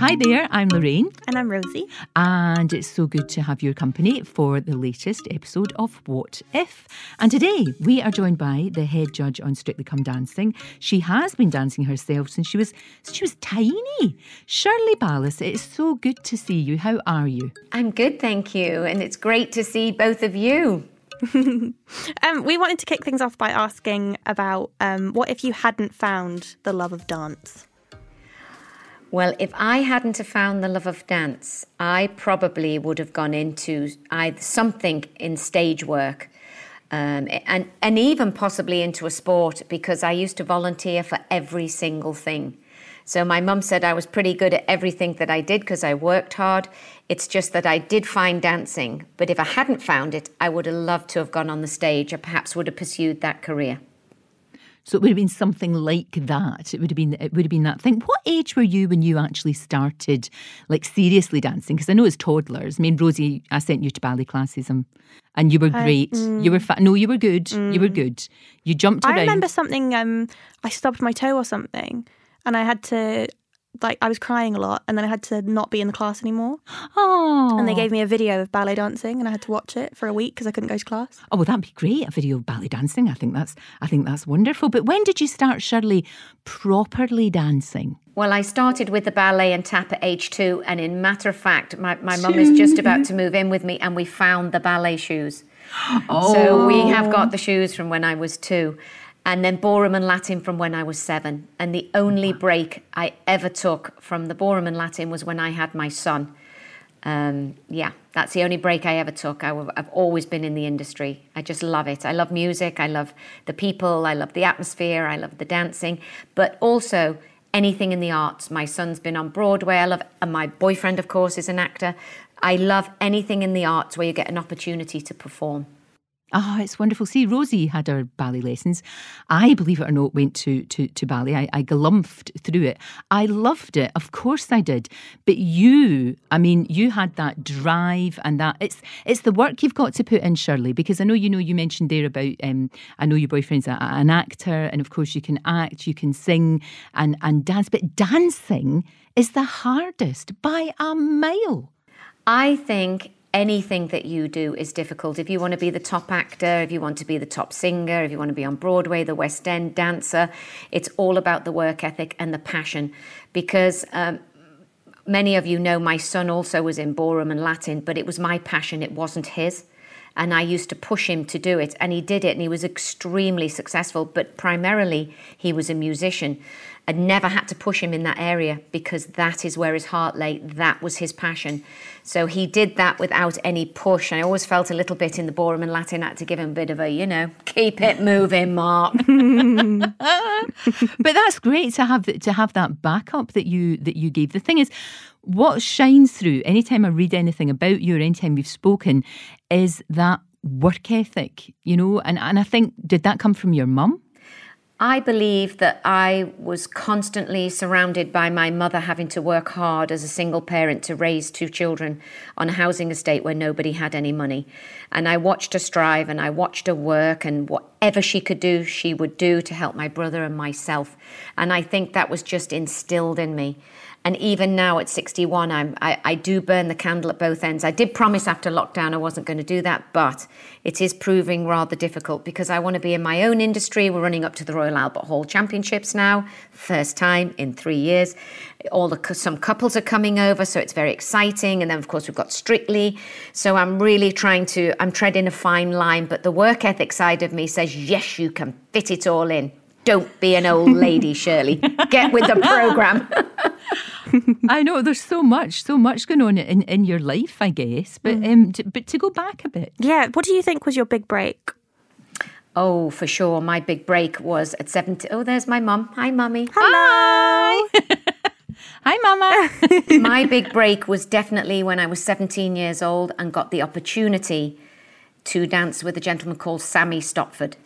Hi there, I'm Lorraine. And I'm Rosie. And it's so good to have your company for the latest episode of What If. And today we are joined by the head judge on Strictly Come Dancing. She has been dancing herself since she was since she was tiny. Shirley Ballas, it is so good to see you. How are you? I'm good, thank you. And it's great to see both of you. um, we wanted to kick things off by asking about um, what if you hadn't found the love of dance? Well, if I hadn't have found the love of dance, I probably would have gone into either something in stage work. Um, and, and even possibly into a sport because I used to volunteer for every single thing. So my mum said I was pretty good at everything that I did because I worked hard. It's just that I did find dancing, but if I hadn't found it, I would have loved to have gone on the stage or perhaps would have pursued that career. So it would have been something like that. It would have been it would have been that thing. What age were you when you actually started like seriously dancing? Because I know as toddlers. I mean, Rosie, I sent you to ballet classes and and you were great. mm, you were fa- no, you were good. Mm. You were mm. good. You jumped around. I remember something. Um, I stubbed my toe or something, and I had to like I was crying a lot, and then I had to not be in the class anymore. Oh, and they gave me a video of ballet dancing, and I had to watch it for a week because I couldn't go to class. Oh, well, that'd be great. A video of ballet dancing. I think that's I think that's wonderful. But when did you start, Shirley, properly dancing? Well, I started with the ballet and tap at age two, and in matter of fact, my my mum is just about to move in with me, and we found the ballet shoes. Oh. So we have oh. got the shoes from when I was two and then ballroom and Latin from when I was seven. And the only break I ever took from the ballroom and Latin was when I had my son. Um, yeah, that's the only break I ever took. I, have always been in the industry. I just love it. I love music. I love the people. I love the atmosphere. I love the dancing, but also anything in the arts. My son's been on Broadway. I love, and my boyfriend, of course, is an actor. I love anything in the arts where you get an opportunity to perform. Ah, oh, it's wonderful. See, Rosie had her ballet lessons. I, believe it or not, went to, to, to ballet. I, I through it. I loved it. Of course I did. But you, I mean, you had that drive and that it's it's the work you've got to put in, Shirley, because I know you know you mentioned there about um, I know your boyfriend's a, an actor, and of course you can act, you can sing and, and dance, but dancing is the hardest by a mile. I think anything that you do is difficult. If you want to be the top actor, if you want to be the top singer, if you want to be on Broadway, the West End dancer, it's all about the work ethic and the passion. Because um, many of you know my son also was in ballroom and Latin, but it was my passion, it wasn't his. And I used to push him to do it, and he did it, and he was extremely successful. But primarily, he was a musician. I never had to push him in that area because that is where his heart lay. That was his passion. So he did that without any push. I always felt a little bit in the ballroom and Latin had to give him a bit of a, you know, keep it moving, Mark. but that's great to have to have that backup that you that you gave. The thing is, what shines through anytime I read anything about you or anytime we've spoken is that work ethic, you know, and, and I think did that come from your mum? I believe that I was constantly surrounded by my mother having to work hard as a single parent to raise two children on a housing estate where nobody had any money. And I watched her strive and I watched her work, and whatever she could do, she would do to help my brother and myself. And I think that was just instilled in me. And even now at 61, I'm, I, I do burn the candle at both ends. I did promise after lockdown I wasn't going to do that, but it is proving rather difficult because I want to be in my own industry. We're running up to the Royal Albert Hall Championships now, first time in three years. All the some couples are coming over, so it's very exciting. And then of course we've got Strictly. So I'm really trying to. I'm treading a fine line, but the work ethic side of me says yes, you can fit it all in. Don't be an old lady, Shirley. Get with the program. I know there's so much, so much going on in, in your life, I guess. But mm. um, to, but to go back a bit, yeah. What do you think was your big break? Oh, for sure. My big break was at seventy. Oh, there's my mum. Hi, mummy. Hello. Hi. Hi, Mama. my big break was definitely when I was 17 years old and got the opportunity to dance with a gentleman called Sammy Stopford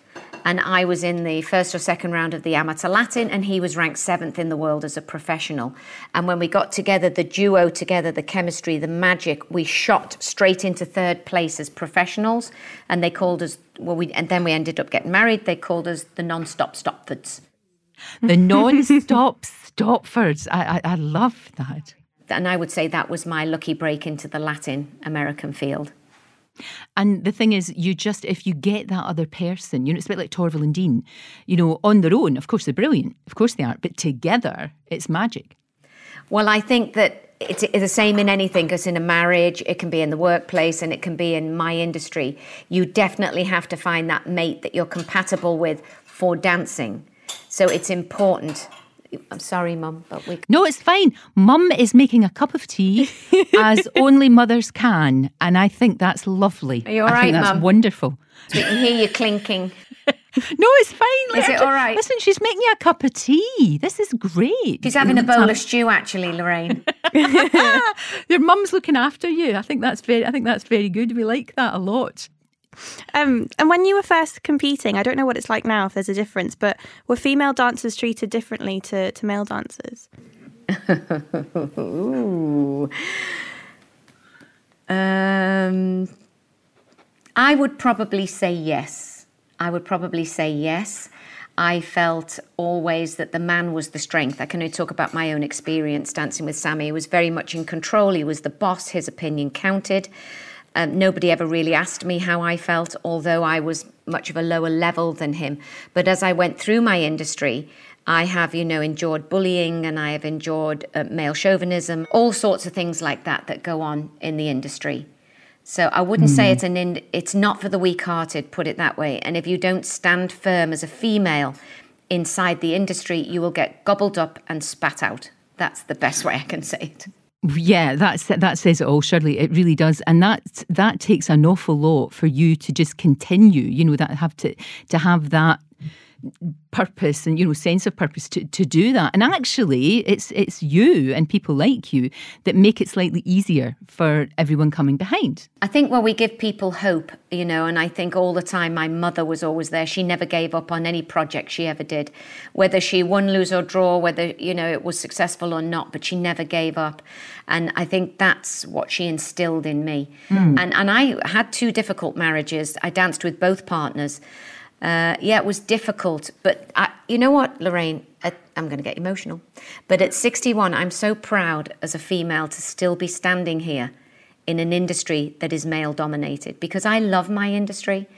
and I was in the first or second round of the amateur Latin, and he was ranked seventh in the world as a professional. And when we got together, the duo together, the chemistry, the magic, we shot straight into third place as professionals, and they called us. Well, we and then we ended up getting married. They called us the non-stop Stopfords. The non-stop Stopfords. I, I, I love that. And I would say that was my lucky break into the Latin American field. And the thing is, you just, if you get that other person, you know, it's a bit like Torvill and Dean, you know, on their own, of course they're brilliant, of course they are, but together, it's magic. Well, I think that it's the same in anything because in a marriage, it can be in the workplace and it can be in my industry. You definitely have to find that mate that you're compatible with for dancing. So it's important. I'm sorry, Mum, but we. No, it's fine. Mum is making a cup of tea as only mothers can, and I think that's lovely. Are you all I right, think that's Mum? wonderful. We can hear you clinking. No, it's fine. Is it all right? Listen, she's making you a cup of tea. This is great. She's having a bowl of stew, actually, Lorraine. Your mum's looking after you. I think that's very. I think that's very good. We like that a lot. Um, and when you were first competing, I don't know what it's like now if there's a difference, but were female dancers treated differently to, to male dancers? Um, I would probably say yes. I would probably say yes. I felt always that the man was the strength. I can only talk about my own experience dancing with Sammy. He was very much in control. He was the boss. His opinion counted. Um, nobody ever really asked me how I felt, although I was much of a lower level than him. But as I went through my industry, I have, you know, endured bullying and I have endured uh, male chauvinism, all sorts of things like that that go on in the industry. So I wouldn't say it's an in, it's not for the weak-hearted, put it that way. And if you don't stand firm as a female inside the industry, you will get gobbled up and spat out. That's the best way I can say it. Yeah, that's that says it all, Shirley. It really does, and that that takes an awful lot for you to just continue. You know that have to to have that purpose and you know sense of purpose to, to do that and actually it's it's you and people like you that make it slightly easier for everyone coming behind I think when we give people hope, you know, and I think all the time my mother was always there. She never gave up on any project she ever did, whether she won, lose or draw, whether you know it was successful or not, but she never gave up. And I think that's what she instilled in me. Hmm. And and I had two difficult marriages. I danced with both partners. Uh, yeah, it was difficult, but I, you know what, Lorraine? At, I'm going to get emotional. But at 61, I'm so proud as a female to still be standing here in an industry that is male dominated because I love my industry.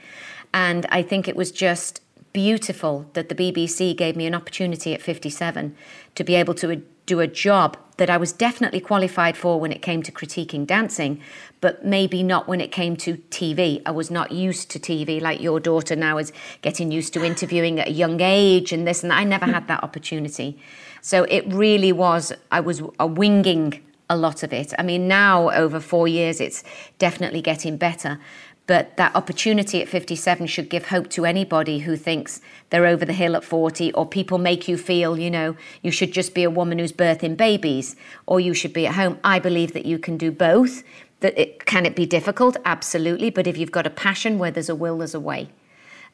And I think it was just beautiful that the BBC gave me an opportunity at 57 to be able to do a job that I was definitely qualified for when it came to critiquing dancing, but maybe not when it came to TV. I was not used to TV like your daughter now is getting used to interviewing at a young age and this and that. I never had that opportunity. So it really was, I was a winging a lot of it. I mean, now over four years, it's definitely getting better. But that opportunity at 57 should give hope to anybody who thinks they're over the hill at 40, or people make you feel, you know, you should just be a woman who's birthing babies, or you should be at home. I believe that you can do both. That it can it be difficult? Absolutely. But if you've got a passion where there's a will, there's a way.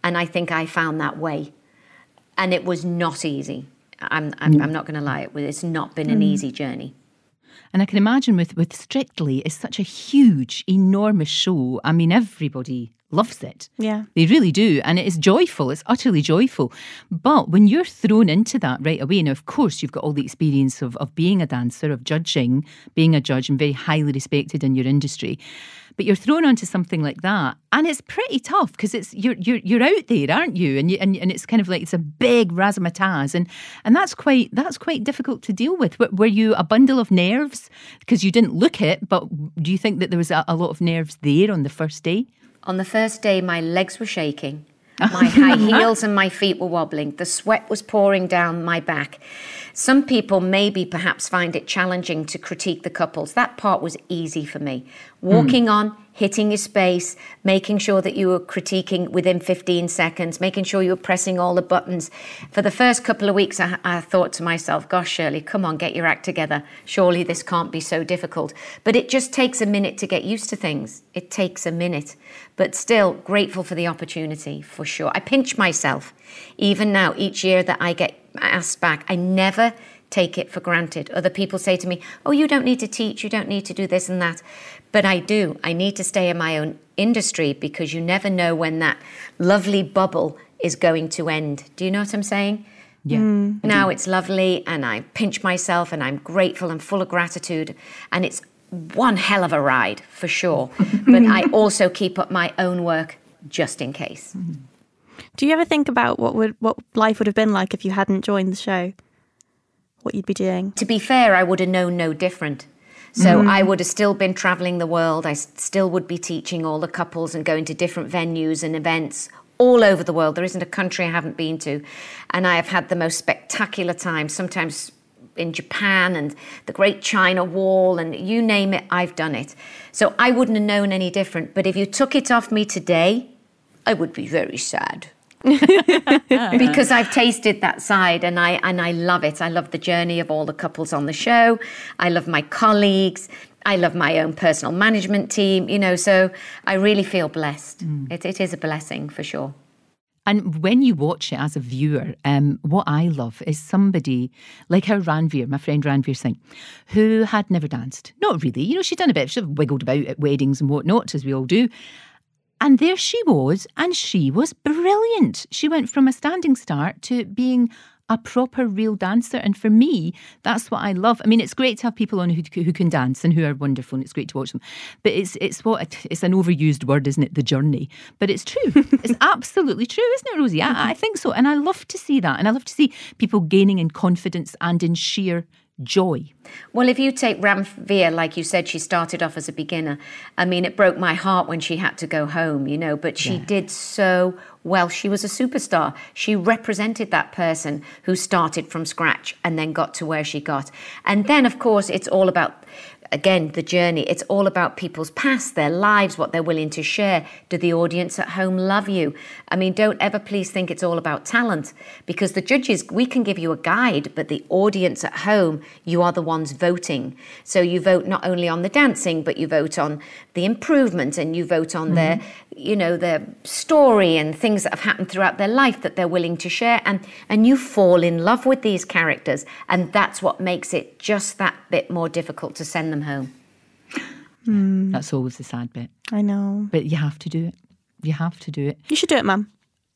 And I think I found that way. And it was not easy. I'm, I'm, mm. I'm not going to lie, it's not been an mm. easy journey. And I can imagine with, with Strictly, it's such a huge, enormous show. I mean, everybody loves it. Yeah. They really do. And it is joyful. It's utterly joyful. But when you're thrown into that right away, now, of course, you've got all the experience of, of being a dancer, of judging, being a judge, and very highly respected in your industry. But you're thrown onto something like that, and it's pretty tough because it's you're you're you're out there, aren't you? And you and, and it's kind of like it's a big razzmatazz, and and that's quite that's quite difficult to deal with. Were, you a bundle of nerves because you didn't look it? But do you think that there was a, a lot of nerves there on the first day? On the first day, my legs were shaking. My high heels and my feet were wobbling. The sweat was pouring down my back. Some people maybe perhaps find it challenging to critique the couples. That part was easy for me. Walking on, hitting your space, making sure that you were critiquing within 15 seconds, making sure you were pressing all the buttons. For the first couple of weeks, I, I thought to myself, gosh, Shirley, come on, get your act together. Surely this can't be so difficult. But it just takes a minute to get used to things. It takes a minute. But still, grateful for the opportunity, for sure. I pinch myself. Even now, each year that I get asked back, I never take it for granted. Other people say to me, Oh, you don't need to teach, you don't need to do this and that. But I do. I need to stay in my own industry because you never know when that lovely bubble is going to end. Do you know what I'm saying? Yeah. Mm. Now it's lovely, and I pinch myself, and I'm grateful and full of gratitude, and it's one hell of a ride for sure. but I also keep up my own work just in case. Mm-hmm. Do you ever think about what would what life would have been like if you hadn't joined the show? What you'd be doing? To be fair, I would have known no different. So mm. I would have still been traveling the world. I still would be teaching all the couples and going to different venues and events all over the world. There isn't a country I haven't been to. And I have had the most spectacular time, sometimes in Japan and the Great China Wall, and you name it, I've done it. So I wouldn't have known any different. But if you took it off me today, I would be very sad. because I've tasted that side and I and I love it. I love the journey of all the couples on the show. I love my colleagues. I love my own personal management team, you know, so I really feel blessed. Mm. It, it is a blessing for sure. And when you watch it as a viewer, um, what I love is somebody like her Ranvir, my friend Ranvir Singh, who had never danced. Not really. You know, she'd done a bit, she'd wiggled about at weddings and whatnot, as we all do. And there she was, and she was brilliant. She went from a standing start to being a proper real dancer. And for me, that's what I love. I mean, it's great to have people on who, who can dance and who are wonderful, and it's great to watch them. But it's it's what it's an overused word, isn't it? The journey. But it's true. it's absolutely true, isn't it, Rosie? I, I mm-hmm. think so, and I love to see that, and I love to see people gaining in confidence and in sheer joy. Well, if you take Ranvir, like you said, she started off as a beginner. I mean, it broke my heart when she had to go home, you know, but she yeah. did so well. She was a superstar. She represented that person who started from scratch and then got to where she got. And then, of course, it's all about again, the journey. It's all about people's past, their lives, what they're willing to share. Do the audience at home love you? I mean, don't ever please think it's all about talent because the judges, we can give you a guide, but the audience at home, you are the ones voting. So you vote not only on the dancing, but you vote on the improvement and you vote on mm-hmm. their, you know, their story and things that have happened throughout their life that they're willing to share. And, and you fall in love with these characters. And that's what makes it just that bit more difficult to send them home. Mm. That's always the sad bit. I know. But you have to do it. You have to do it. You should do it, Mum.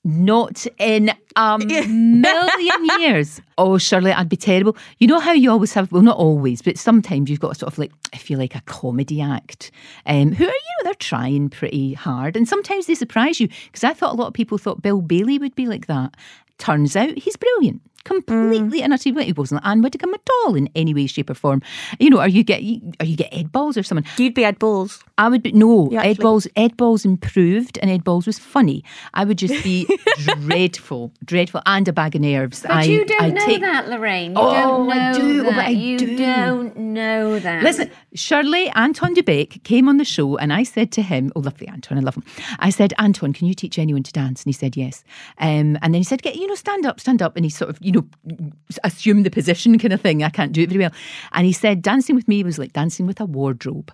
Not in a million years. Oh, Shirley, I'd be terrible. You know how you always have, well, not always, but sometimes you've got a sort of like, I feel like a comedy act um, who are, you know, they're trying pretty hard. And sometimes they surprise you because I thought a lot of people thought Bill Bailey would be like that. Turns out he's brilliant completely mm. and utterly It wasn't Ann Widdecombe at all in any way, shape, or form. You know, are you get are you get Ed Balls or someone? You'd be Ed Balls. I would be no Ed Balls. Ed Balls improved, and Ed Balls was funny. I would just be dreadful, dreadful, and a bag of nerves. But I, you don't I know take... that, Lorraine. You oh, don't know I do. That. I you do. not know that. Listen, Shirley Anton Du Beke came on the show, and I said to him, "Oh, lovely Anton, I love him." I said, "Anton, can you teach anyone to dance?" And he said, "Yes." Um, and then he said, "Get you know, stand up, stand up," and he sort of, you know assume the position kind of thing. I can't do it very well. And he said dancing with me was like dancing with a wardrobe.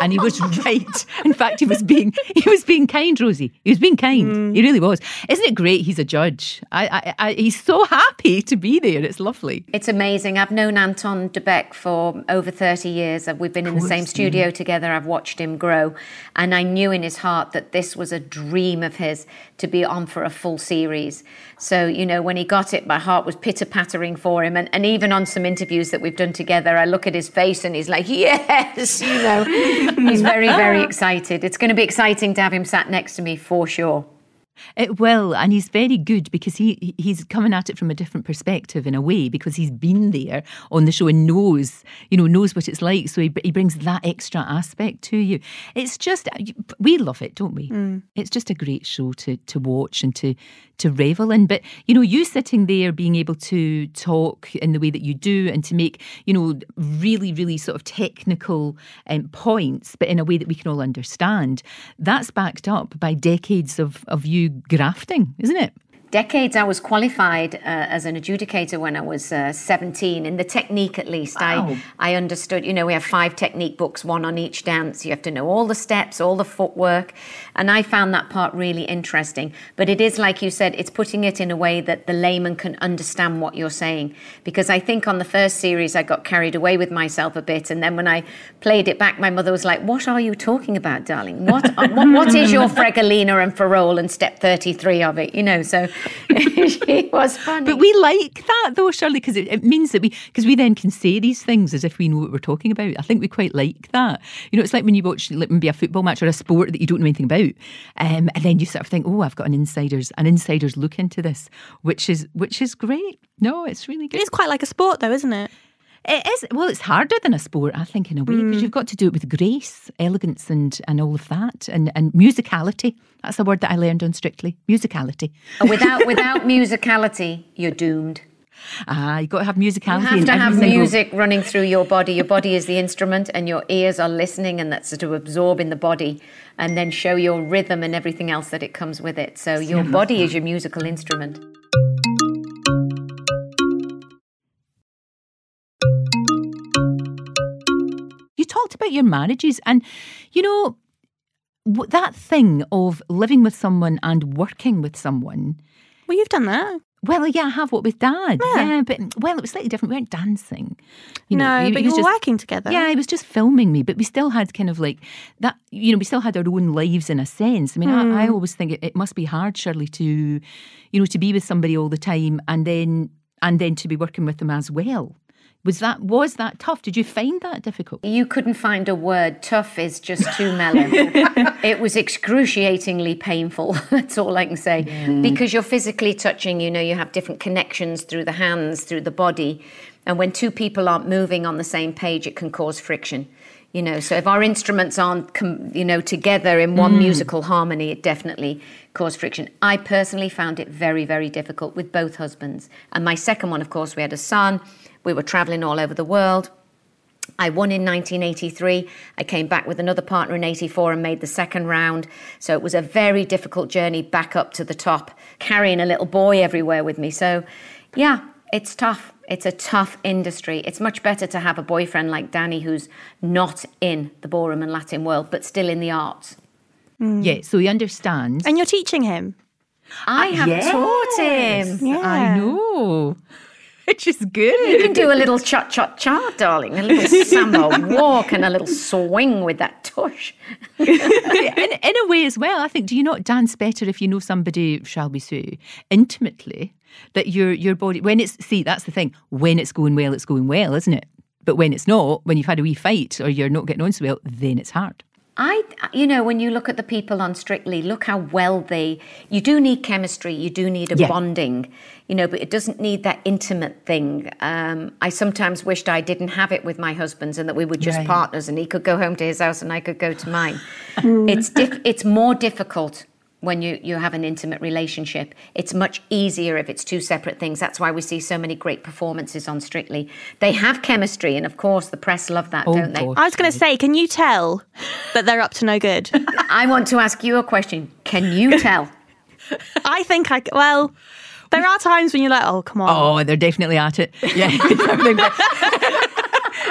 and he was right. In fact, he was being he was being kind, Rosie. He was being kind. Mm. He really was. Isn't it great? He's a judge. I, I, I, he's so happy to be there. It's lovely. It's amazing. I've known Anton Du Beke for over 30 years. We've been in the same studio together. I've watched him grow. And I knew in his heart that this was a dream of his to be on for a full series. So, you know, when he got it, my heart was pitter pattering for him. And, and even on some interviews that we've done together, I look at his face and he's like, yes, you know, he's very, very excited. It's going to be exciting to have him sat next to me for sure. It will, and he's very good because he he's coming at it from a different perspective in a way because he's been there on the show and knows you know knows what it's like. So he he brings that extra aspect to you. It's just we love it, don't we? Mm. It's just a great show to to watch and to to revel in. But you know, you sitting there being able to talk in the way that you do and to make you know really really sort of technical um, points, but in a way that we can all understand. That's backed up by decades of of you grafting, isn't it? Decades. I was qualified uh, as an adjudicator when I was uh, 17. In the technique, at least, wow. I I understood. You know, we have five technique books, one on each dance. You have to know all the steps, all the footwork, and I found that part really interesting. But it is like you said, it's putting it in a way that the layman can understand what you're saying. Because I think on the first series, I got carried away with myself a bit, and then when I played it back, my mother was like, "What are you talking about, darling? What what, what is your Fregolina and Farol and step 33 of it?" You know, so she was funny. But we like that though, Shirley, because it, it means that we because we then can say these things as if we know what we're talking about. I think we quite like that. You know, it's like when you watch like, maybe a football match or a sport that you don't know anything about, um, and then you sort of think, oh, I've got an insider's an insider's look into this, which is which is great. No, it's really good. It's quite like a sport, though, isn't it? It is well. It's harder than a sport, I think, in a way, because you've got to do it with grace, elegance, and and all of that, and and musicality. That's a word that I learned on Strictly. Musicality. without without musicality, you're doomed. Ah, you've got to have musicality. You have to have single- music running through your body. Your body is the instrument, and your ears are listening, and that's to absorb in the body, and then show your rhythm and everything else that it comes with it. So your body is your musical instrument. Talked about your marriages, and you know that thing of living with someone and working with someone. Well, you've done that. Well, yeah, I have what with Dad. Yeah. but well, it was slightly different. We weren't dancing. You no, know, he- but you were just- working together. Yeah, he was just filming me, but we still had kind of like that. You know, we still had our own lives in a sense. I mean, I, I hmm. always think it, it must be hard, Shirley, to you know to be with somebody all the time and then and then to be working with them as well. Was that was that tough? Did you find that difficult? You couldn't find a word. Tough is just too mellow. it was excruciatingly painful. That's all I can say. Because you're physically touching, you know, you have different connections through the hands, through the body. And when two people aren't moving on the same page, it can cause friction. You know, so if our instruments aren't, com- you know, together in one mm. musical harmony, it definitely caused friction. I personally found it very, very difficult with both husbands. And my second one, of course, we had a son. We were traveling all over the world. I won in 1983. I came back with another partner in 84 and made the second round. So it was a very difficult journey back up to the top, carrying a little boy everywhere with me. So, yeah, it's tough. It's a tough industry. It's much better to have a boyfriend like Danny who's not in the ballroom and Latin world, but still in the arts. Mm. Yeah, so he understands. And you're teaching him. I have yes. taught him. Yeah. I know, which is good. You can do a little cha cha cha, darling, a little samba walk and a little swing with that tush. in, in a way as well, I think. Do you not dance better if you know somebody, shall we say, intimately? That your your body when it's see that's the thing. When it's going well, it's going well, isn't it? But when it's not, when you've had a wee fight or you're not getting on so well, then it's hard. I, you know, when you look at the people on Strictly, look how well they. You do need chemistry. You do need a Yeah. bonding, you know, but it doesn't need that intimate thing. Um, I sometimes wished I didn't have it with my husbands and that we were just Right. partners, and he could go home to his house and I could go to mine. it's diff- it's more difficult when you, you have an intimate relationship. It's much easier if it's two separate things. That's why we see so many great performances on Strictly. They have chemistry, and of course, the press love that, Oh, don't they? I was going to say, can you tell that they're up to no good? I want to ask you a question. Can you tell? I think I. c- Well, there are times when you're like, oh, come on. Oh, they're definitely at it. Yeah.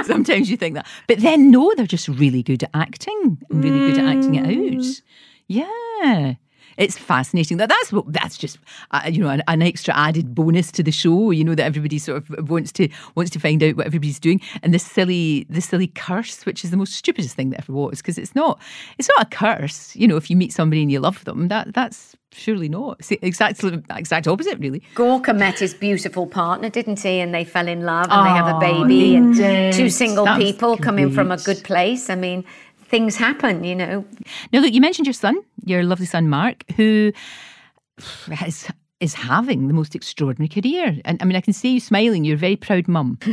Sometimes you think that. But then, no, they're just really good at acting and really good at acting it mm. out. Yeah. It's fascinating. That that's what that's just uh, you know an, an extra added bonus to the show. You know that everybody sort of wants to wants to find out what everybody's doing, and this silly the silly curse, which is the most stupidest thing that ever was, because it's not it's not a curse. You know, if you meet somebody and you love them, that that's surely not. It's the exact exact opposite, really. Gorka met his beautiful partner, didn't he? And they fell in love and they have a Oh, baby and did. two single That's people coming from a good place. I mean, things happen, you know. Now, look, you mentioned your son, your lovely son Mark, who is is having the most extraordinary career. And I mean, I can see you smiling. You're a very proud mum.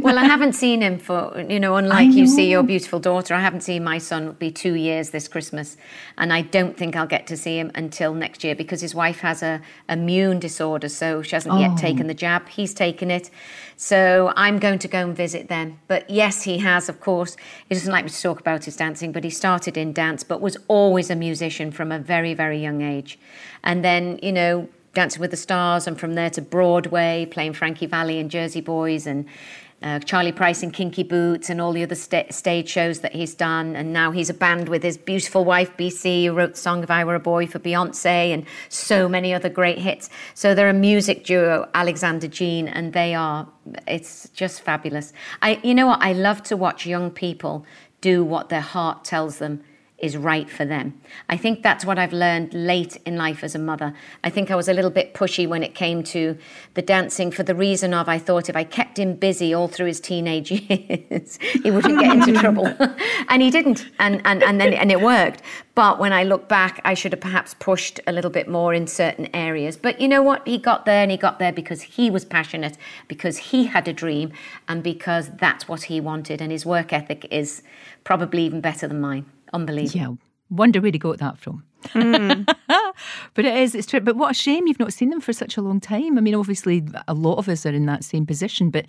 Well, I haven't seen him for, you know, unlike you see your beautiful daughter, I haven't seen my son. It'll be two years this Christmas. And I don't think I'll get to see him until next year because his wife has a immune disorder. So she hasn't yet taken oh. the jab. He's taken it. So I'm going to go and visit them. But yes, he has, of course. He doesn't like me to talk about his dancing, but he started in dance, but was always a musician from a very, very young age. And then, you know, Dancing with the Stars, and from there to Broadway, playing Frankie Valli and Jersey Boys, and uh, Charlie Price and Kinky Boots, and all the other sta- stage shows that he's done. And now he's a band with his beautiful wife, BC, who wrote the song If I Were a Boy for Beyonce, and so many other great hits. So they're a music duo, Alexander Jean, and they are, it's just fabulous. I, you know what? I love to watch young people do what their heart tells them is right for them. I think that's what I've learned late in life as a mother. I think I was a little bit pushy when it came to the dancing for the reason of I thought if I kept him busy all through his teenage years, he wouldn't get into trouble. and he didn't. And, and, and then and it worked. But when I look back, I should have perhaps pushed a little bit more in certain areas. But you know what? He got there and he got there because he was passionate, because he had a dream, and because that's what he wanted. And his work ethic is probably even better than mine. Unbelievable. Yeah. Wonder where he got that from. Mm. but it is, it's true. But what a shame you've not seen them for such a long time. I mean, obviously, a lot of us are in that same position, but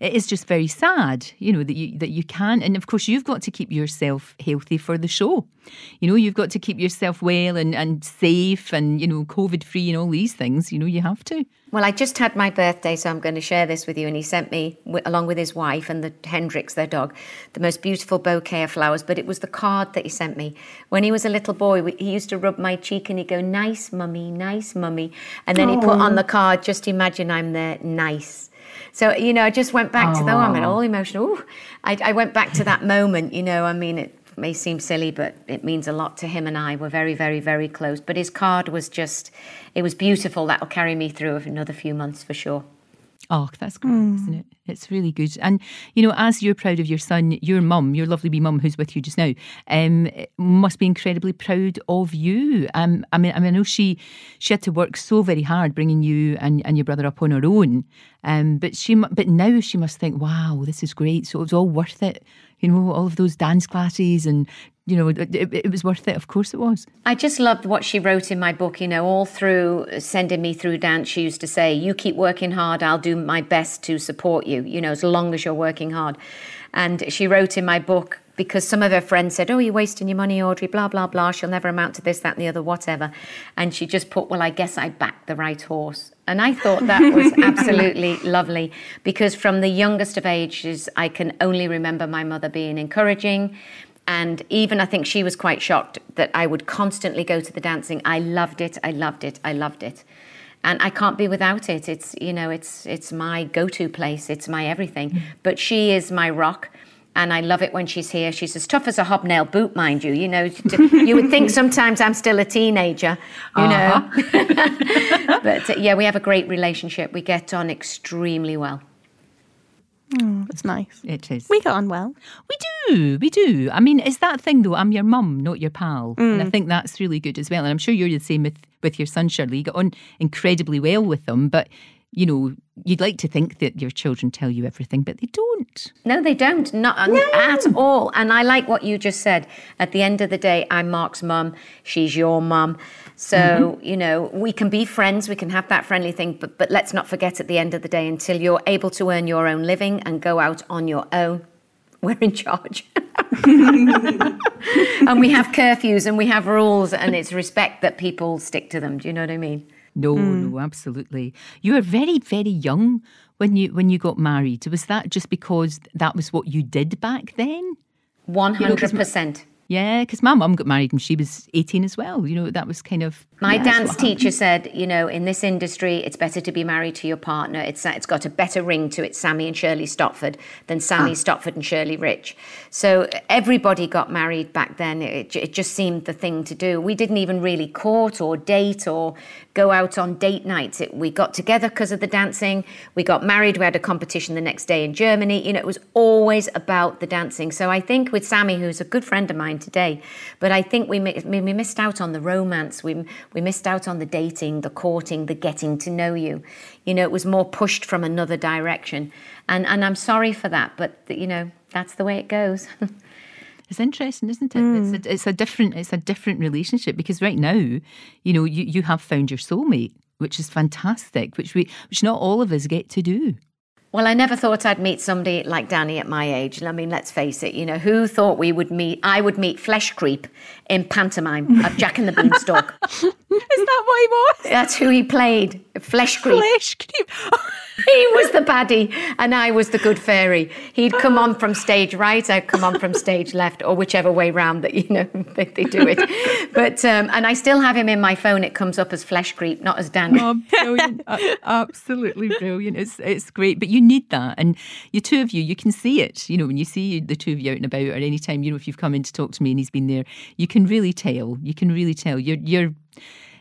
it is just very sad, you know, that you that you can't. And of course, you've got to keep yourself healthy for the show. You know, you've got to keep yourself well and, and safe and, you know, COVID free and all these things. You know, you have to. Well, I just had my birthday, so I'm going to share this with you. And he sent me, along with his wife and the Hendricks, their dog, the most beautiful bouquet of flowers. But it was the card that he sent me. When he was a little boy, he used to rub my cheek and he'd go, Nice, mummy, nice, mummy. And then Aww. he put on the card, Just imagine I'm there, nice. So, you know, I just went back Aww. to, oh, I'm all emotional. I, I went back to that moment, you know, I mean, it may seem silly, but it means a lot to him and I. We're very, very, very close. But his card was just, it was beautiful. That'll carry me through another few months for sure. Oh, that's great, mm. isn't it? It's really good. And, you know, as you're proud of your son, your mum, your lovely wee mum who's with you just now, um, must be incredibly proud of you. Um, I mean, I mean, I know she she had to work so very hard bringing you and, and your brother up on her own. Um, but she, but now she must think, wow, this is great. So it was all worth it you know, all of those dance classes and you know, it, it, was worth it. Of course, it was. I just loved what she wrote in my book. You know, all through sending me through dance, she used to say, "You keep working hard. I'll do my best to support you. You know, as long as you're working hard." And she wrote in my book because some of her friends said, "Oh, you're wasting your money, Audrey." Blah blah blah. She'll never amount to this, that, and the other, whatever. And she just put, "Well, I guess I backed the right horse." And I thought that was absolutely lovely because from the youngest of ages, I can only remember my mother being encouraging. And even I think she was quite shocked that I would constantly go to the dancing. I loved it. I loved it. I loved it. And I can't be without it. It's you know, it's it's my go-to place. It's my everything. Mm. But she is my rock and I love it when she's here. She's as tough as a hobnail boot, mind you. You know, you would think sometimes I'm still a teenager, you uh-huh. know. but uh, yeah, we have a great relationship. We get on extremely well. Oh, that's nice. It is. We get on well. We do. We do. I mean, it's that thing though. I'm your mum, not your pal, mm. and I mm. think that's really good as well. And I'm sure you're the same with with your son, Shirley. You get on incredibly well with them, but you know, you'd like to think that your children tell you everything, but they don't. No, they don't. Not no. at all. And I like what you just said. At the end of the day, I'm Mark's mum. She's your mum. So, mm-hmm. you know, we can be friends, we can have that friendly thing, but, but let's not forget at the end of the day, until you're able to earn your own living and go out on your own, we're in charge. and we have curfews and we have rules, and it's respect that people stick to them. Do you know what I mean? No, mm. no, absolutely. You were very, very young when you when you got married. Was that just because that was what you did back then? One hundred percent. Yeah, because my mum got married and she was 18 as well. You know, that was kind of. My yeah, dance teacher said, you know, in this industry, it's better to be married to your partner. It's It's got a better ring to it, Sammy and Shirley Stopford, than Sammy ah. Stopford and Shirley Rich. So everybody got married back then. It, it just seemed the thing to do. We didn't even really court or date or go out on date nights. It, we got together because of the dancing. We got married. We had a competition the next day in Germany. You know, it was always about the dancing. So I think with Sammy, who's a good friend of mine, today. But I think we, we missed out on the romance. We, we missed out on the dating, the courting, the getting to know you. You know, it was more pushed from another direction. And, and I'm sorry for that, but, you know, that's the way it goes. It's interesting, isn't it? Mm. It's, a, it's a different it's a different relationship because right now, you know, you, you have found your soulmate, which is fantastic, which we which not all of us get to do. Well, I never thought I'd meet somebody like Danny at my age. I mean, let's face it, you know, who thought we would meet, I would meet Flesh Creep in pantomime of Jack and the Beanstalk? Is that what he was? That's who he played, Flesh Creep. Flesh Creep. he was the baddie and I was the good fairy. He'd come on from stage right, I'd come on from stage left, or whichever way round that, you know, they, they do it. But, um, and I still have him in my phone. It comes up as Flesh Creep, not as Danny. Oh, brilliant. Absolutely brilliant. It's, it's great. But you you need that. And you two of you, you can see it. You know, when you see the two of you out and about, or anytime, you know, if you've come in to talk to me and he's been there, you can really tell. You can really tell. You're, you're.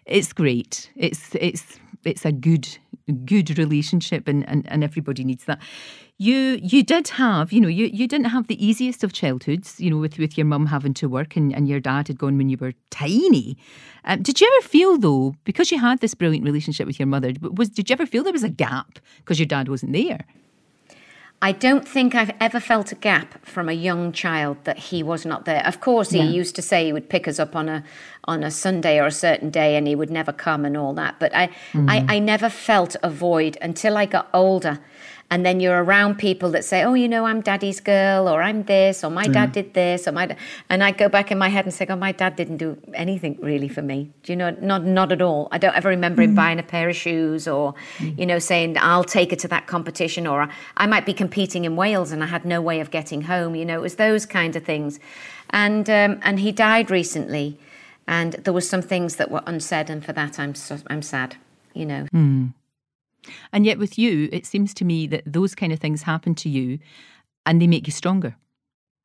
It's great. It's it's it's a good good relationship, and and, and everybody needs that. You you did have you know you, you didn't have the easiest of childhoods you know with, with your mum having to work and, and your dad had gone when you were tiny. Um, did you ever feel though because you had this brilliant relationship with your mother was did you ever feel there was a gap because your dad wasn't there I don't think I've ever felt a gap from a young child that he was not there. Of course, he yeah. used to say he would pick us up on a on a Sunday or a certain day, and he would never come and all that. But I, mm-hmm. I, I never felt a void until I got older and then you're around people that say, "Oh, you know, I'm daddy's girl," or "I'm this," or "My mm. dad did this," or "My," and I go back in my head and say, "Oh, my dad didn't do anything really for me." Do you know? Not not at all. I don't ever remember mm. him buying a pair of shoes, or mm. you know, saying, "I'll take it to that competition," or I might be competing in Wales and I had no way of getting home. You know, it was those kind of things, and um, and he died recently, and there were some things that were unsaid, and for that I'm so, I'm sad. You know. And yet, with you, it seems to me that those kind of things happen to you and they make you stronger.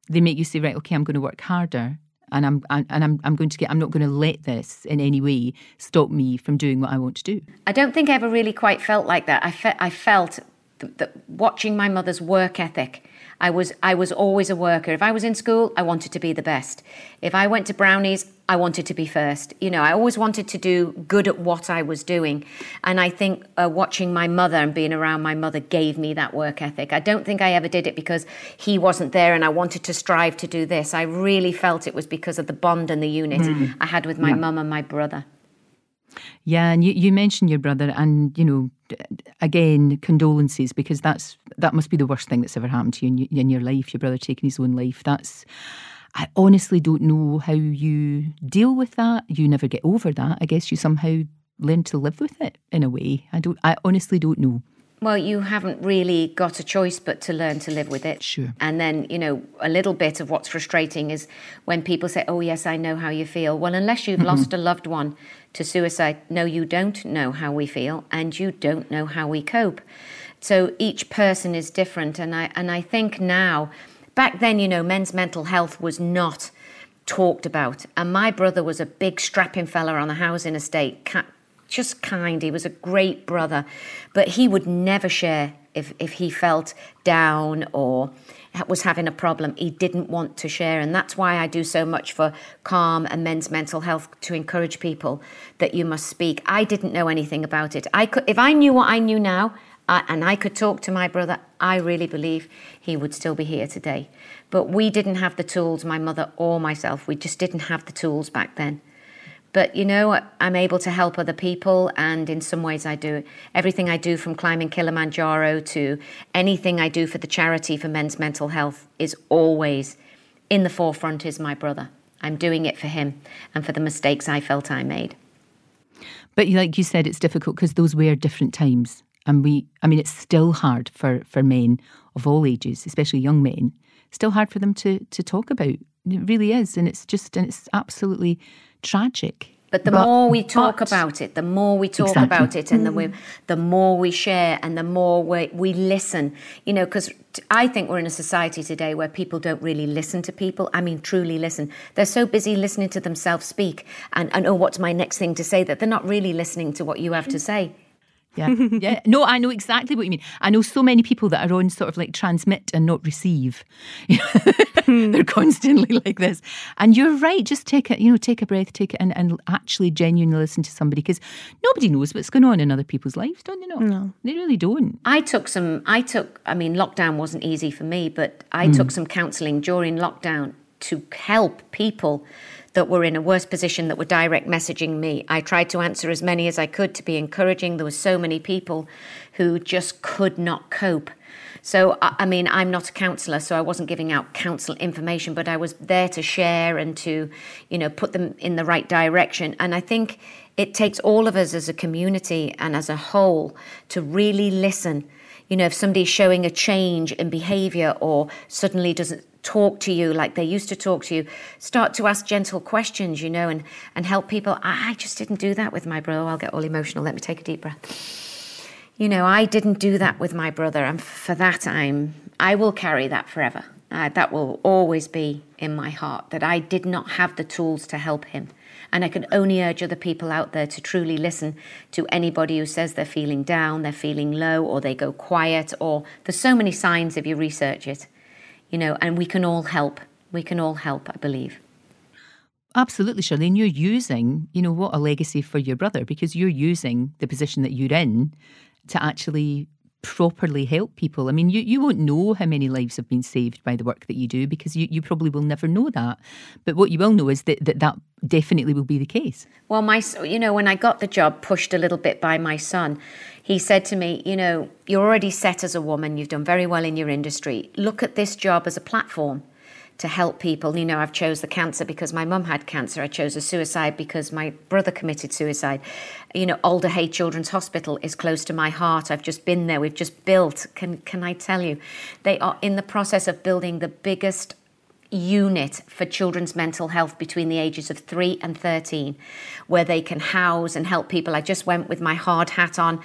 They make you say, right, okay, I'm going to work harder and I'm and I'm I'm going to get I'm not going to let this in any way stop me from doing what I want to do. I don't think I ever really quite felt like that. I fe- I felt that watching my mother's work ethic I was I was always a worker. If I was in school, I wanted to be the best. If I went to brownies, I wanted to be first. You know, I always wanted to do good at what I was doing. And I think uh, watching my mother and being around my mother gave me that work ethic. I don't think I ever did it because he wasn't there and I wanted to strive to do this. I really felt it was because of the bond and the unit mm. I had with my yeah. mum and my brother. Yeah, and you, you mentioned your brother, and you know, again, condolences because that's that must be the worst thing that's ever happened to you in, in your life. Your brother taking his own life. That's I honestly don't know how you deal with that. You never get over that. I guess you somehow learn to live with it in a way. I don't. I honestly don't know. Well, you haven't really got a choice but to learn to live with it. Sure. And then, you know, a little bit of what's frustrating is when people say, Oh, yes, I know how you feel. Well, unless you've mm-hmm. lost a loved one to suicide, no, you don't know how we feel and you don't know how we cope. So each person is different. And I, and I think now, back then, you know, men's mental health was not talked about. And my brother was a big strapping fella on a housing estate, just kind. He was a great brother, but he would never share if, if he felt down or was having a problem. He didn't want to share. And that's why I do so much for Calm and men's mental health to encourage people that you must speak. I didn't know anything about it. I could, if I knew what I knew now, uh, and I could talk to my brother, I really believe he would still be here today. But we didn't have the tools, my mother or myself, we just didn't have the tools back then. But you know, I'm able to help other people, and in some ways, I do everything I do from climbing Kilimanjaro to anything I do for the charity for men's mental health is always in the forefront. Is my brother. I'm doing it for him and for the mistakes I felt I made. But like you said, it's difficult because those were different times, and we. I mean, it's still hard for for men of all ages, especially young men. Still hard for them to to talk about. It really is, and it's just and it's absolutely tragic. But the but, more we talk but, about it, the more we talk exactly. about it, and the, mm. we, the more we share, and the more we, we listen. You know, because I think we're in a society today where people don't really listen to people. I mean, truly listen. They're so busy listening to themselves speak and, and oh, what's my next thing to say that they're not really listening to what you have to say. Yeah, yeah. No, I know exactly what you mean. I know so many people that are on sort of like transmit and not receive. They're constantly like this. And you're right. Just take it, you know, take a breath, take it, and, and actually genuinely listen to somebody because nobody knows what's going on in other people's lives, don't they? Know? No, they really don't. I took some. I took. I mean, lockdown wasn't easy for me, but I mm. took some counselling during lockdown to help people that were in a worse position that were direct messaging me. I tried to answer as many as I could to be encouraging. There were so many people who just could not cope. So, I mean, I'm not a counsellor, so I wasn't giving out counsel information, but I was there to share and to, you know, put them in the right direction. And I think it takes all of us as a community and as a whole to really listen. You know, if somebody's showing a change in behaviour or suddenly doesn't talk to you like they used to talk to you. Start to ask gentle questions, you know, and, and help people. I, just didn't do that with my brother. I'll get all emotional. Let me take a deep breath. you know, I didn't do that with my brother, and for that, I'm I will carry that forever. Uh, that will always be in my heart that I did not have the tools to help him. And I can only urge other people out there to truly listen to anybody who says they're feeling down, they're feeling low, or they go quiet, or there's so many signs if you research it, you know, and we can all help. We can all help, I believe. Absolutely, Charlene. You're using, you know, what a legacy for your brother because you're using the position that you're in to actually properly help people. I mean, you, you won't know how many lives have been saved by the work that you do because you, you probably will never know that. But what you will know is that that, that definitely will be the case. Well, my, you know, when I got the job pushed a little bit by my son, he said to me, you know, you're already set as a woman, you've done very well in your industry. Look at this job as a platform to help people. You know, I've chose the cancer because my mum had cancer. I chose a suicide because my brother committed suicide. You know, Alder Hey Children's Hospital is close to my heart. I've just been there. We've just built. Can can I tell you, they are in the process of building the biggest unit for children's mental health between the ages of 3 and 13 where they can house and help people. I just went with my hard hat on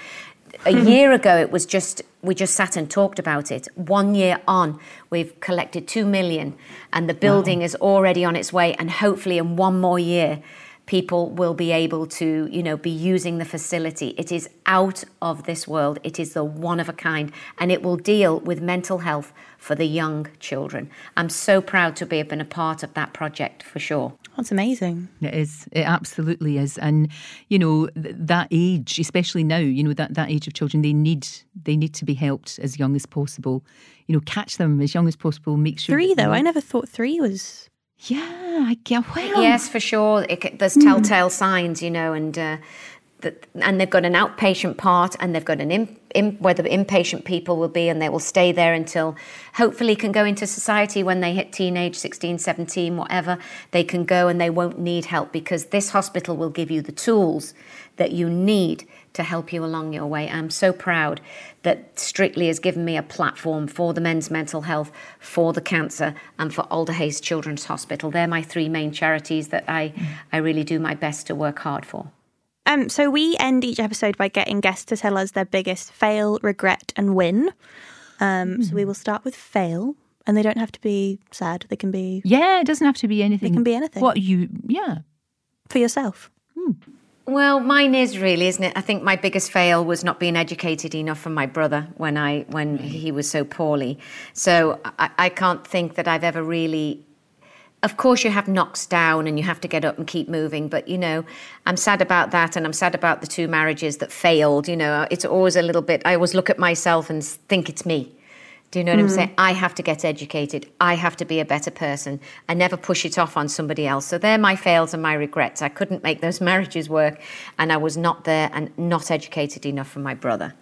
a year ago it was just we just sat and talked about it. One year on we've collected 2 million and the building wow. is already on its way and hopefully in one more year people will be able to you know be using the facility. It is out of this world. It is the one of a kind and it will deal with mental health for the young children i'm so proud to be been a part of that project for sure that's amazing. It is. It absolutely is. And you know th- that age, especially now, you know that that age of children, they need they need to be helped as young as possible. You know, catch them as young as possible. Make sure. Three though, I never thought three was. Yeah, I get well. Yes, for sure. It, there's telltale mm. signs, you know, and uh, that, and they've got an outpatient part and they've got an in, in, where the inpatient people will be and they will stay there until hopefully can go into society when they hit teenage 16 17 whatever they can go and they won't need help because this hospital will give you the tools that you need to help you along your way i'm so proud that strictly has given me a platform for the men's mental health for the cancer and for Alder Hey's children's hospital they're my three main charities that i mm. i really do my best to work hard for um, so we end each episode by getting guests to tell us their biggest fail, regret, and win. Um, mm-hmm. So we hmm. will start with fail, and they don't have to be sad. They can be yeah. It doesn't have to be anything. It can be anything. What you yeah for yourself. Hmm. Well, mine is really, isn't it? I think my biggest fail was not being educated enough from my brother when I when he was so poorly. So I, I can't think that I've ever really of course you have knocks down and you have to get up and keep moving but you know i'm sad about that and i'm sad about the two marriages that failed you know. It's always a little bit i always look at myself and think it's me. Do you know what mm. i'm saying? I have to get educated. I have to be a better person. I never push it off on somebody else. So they're my fails and my regrets. I couldn't make those marriages work and i was not there and not educated enough for my brother.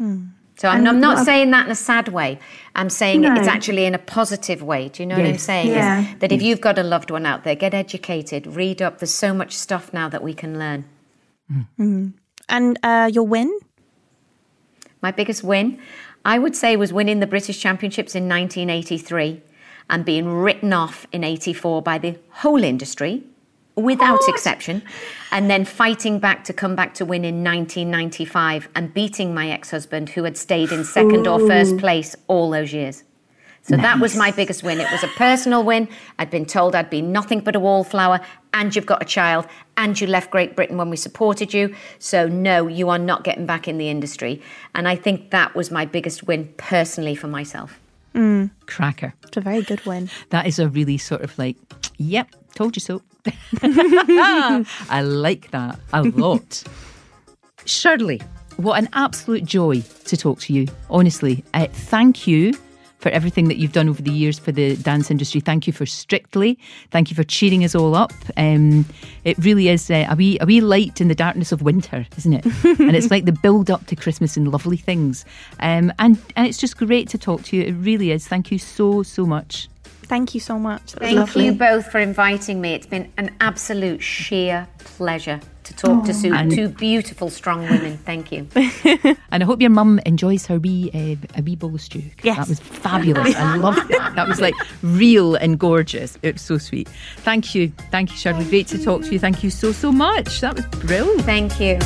Mm. So I'm, I'm not saying that in a sad way. I'm saying no. it's actually in a positive way. Do you know yes. what I'm saying? Yeah. That if you've got a loved one out there, get educated, read up. There's so much stuff now that we can learn. Mm. And uh, your win? My biggest win, I would say, was winning the British Championships in 1983 and being written off in 84 by the whole industry without what? exception, and then fighting back to come back to win in 1995 and beating my ex husband, who had stayed in second Ooh. or first place all those years. So nice. that was my biggest win. It was a personal win. I'd been told I'd be nothing but a wallflower, and you've got a child, and you left Great Britain when we supported you. So, no, you are not getting back in the industry. And I think that was my biggest win personally for myself. Mm. Cracker. It's a very good win. That is a really sort of like, yep, told you so. I like that a lot. Shirley, what an absolute joy to talk to you. Honestly, uh, thank you for everything that you've done over the years for the dance industry. Thank you for Strictly. Thank you for cheering us all up. Um, it really is uh, a, wee, a wee light in the darkness of winter, isn't it? and it's like the build up to Christmas and lovely things. Um, and, and it's just great to talk to you. It really is. Thank you so, so much. Thank you so much. Thank you both for inviting me. It's been an absolute sheer pleasure to talk oh, to two, two beautiful, strong women. Thank you. and I hope your mum enjoys her wee uh, a wee bowl of stew. Yes, that was fabulous. I loved it. That was like real and gorgeous. It was so sweet. Thank you, thank you, Shirley. Great to talk to you. Thank you so so much. That was brilliant. Thank you.